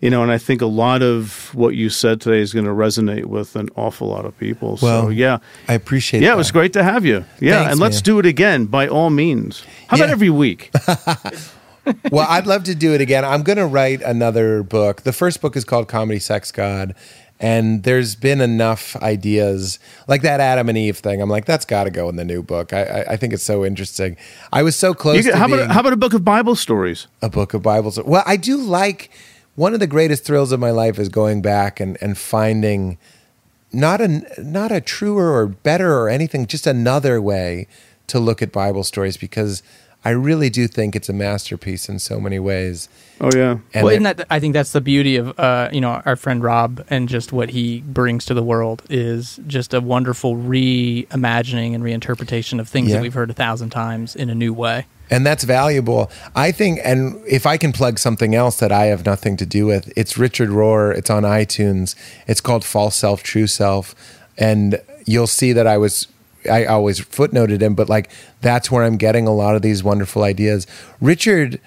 you know and i think a lot of what you said today is going to resonate with an awful lot of people so Well, yeah I appreciate it. yeah that. it was great to have you yeah Thanks, and let's man. do it again by all means how about every week well, I'd love to do it again. I'm going to write another book. The first book is called Comedy Sex God. And there's been enough ideas like that Adam and Eve thing. I'm like, that's got to go in the new book. I, I, I think it's so interesting. I was so close could- to how being about how about a book of bible stories a book of Bibles. Well, I do like one of the greatest thrills of my life is going back and, and finding not a not a truer or better or anything, just another way to look at Bible stories because I really do think it's a masterpiece in so many ways. oh yeah And well, it- isn't that? I think that's the beauty of uh, you know our friend Rob and just what he brings to the world is just a wonderful reimagining and reinterpretation of things Yeah. that we've heard a thousand times in a new way. and that's valuable. I think, and if I can plug something else that I have nothing to do with, it's Richard Rohr. It's on iTunes. It's called False Self, True Self, and you'll see that I was. I always footnoted him, but like that's where I'm getting a lot of these wonderful ideas. Richard,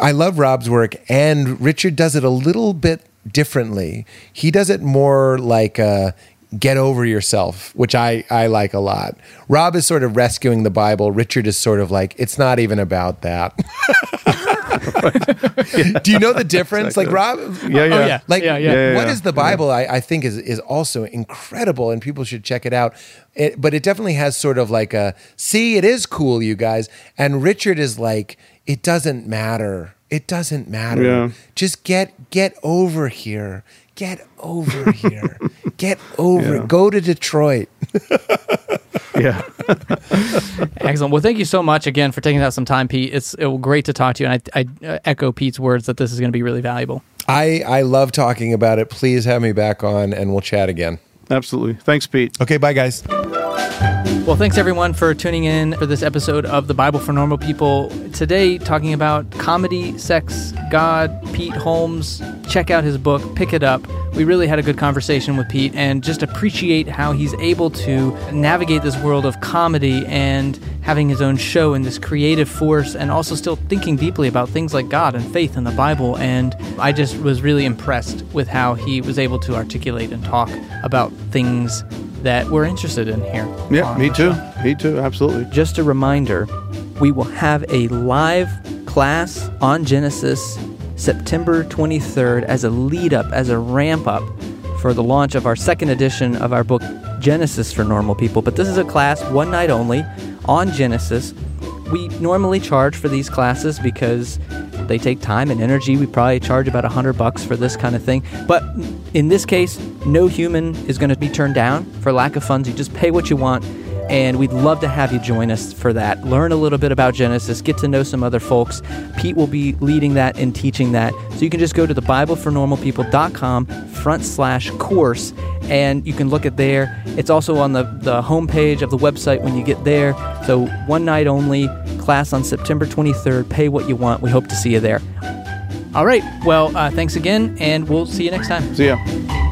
I love Rob's work, and Richard does it a little bit differently. He does it more like uh, get over yourself, which I, I like a lot. Rob is sort of rescuing the Bible. Richard is sort of like, it's not even about that. Do you know the difference? Like Rob, yeah yeah, Oh, yeah. like yeah, yeah. what is the Bible? I, I think is is also incredible, and people should check it out. It, but it definitely has sort of like a see, it is cool, you guys. And Richard is like, it doesn't matter. It doesn't matter. Yeah. Just get get over here. Get over here. Get over. Yeah. Go to Detroit. yeah. Excellent. Well, thank you so much again for taking out some time, Pete. It's it great to talk to you, and I, I uh, echo Pete's words that this is going to be really valuable. I I love talking about it. Please have me back on, and we'll chat again. absolutely thanks pete Okay, bye guys. Well, thanks everyone for tuning in for this episode of the Bible for Normal People. Today, talking about comedy, sex, God, Pete Holmes. Check out his book, pick it up. We really had a good conversation with Pete and just appreciate how he's able to navigate this world of comedy and having his own show and this creative force and also still thinking deeply about things like God and faith and the Bible. And I just was really impressed with how he was able to articulate and talk about things that we're interested in here. yeah me too show. me too absolutely Just a reminder we will have a live class on Genesis September 23rd as a lead up, as a ramp up for the launch of our second edition of our book Genesis for Normal People. But this is a class one night only on Genesis. We normally charge for these classes because they take time and energy. We probably charge about a hundred bucks for this kind of thing. But in this case, no human is going to be turned down for lack of funds. You just pay what you want and we'd love to have you join us for that. Learn a little bit about Genesis, get to know some other folks. Pete will be leading that and teaching that. So you can just go to the BibleForNormalPeople.com front slash course and you can look at there. It's also on the, the homepage of the website when you get there. So one night only, class on September 23rd. Pay what you want. We hope to see you there. All right. Well, uh, thanks again, and we'll see you next time. See ya.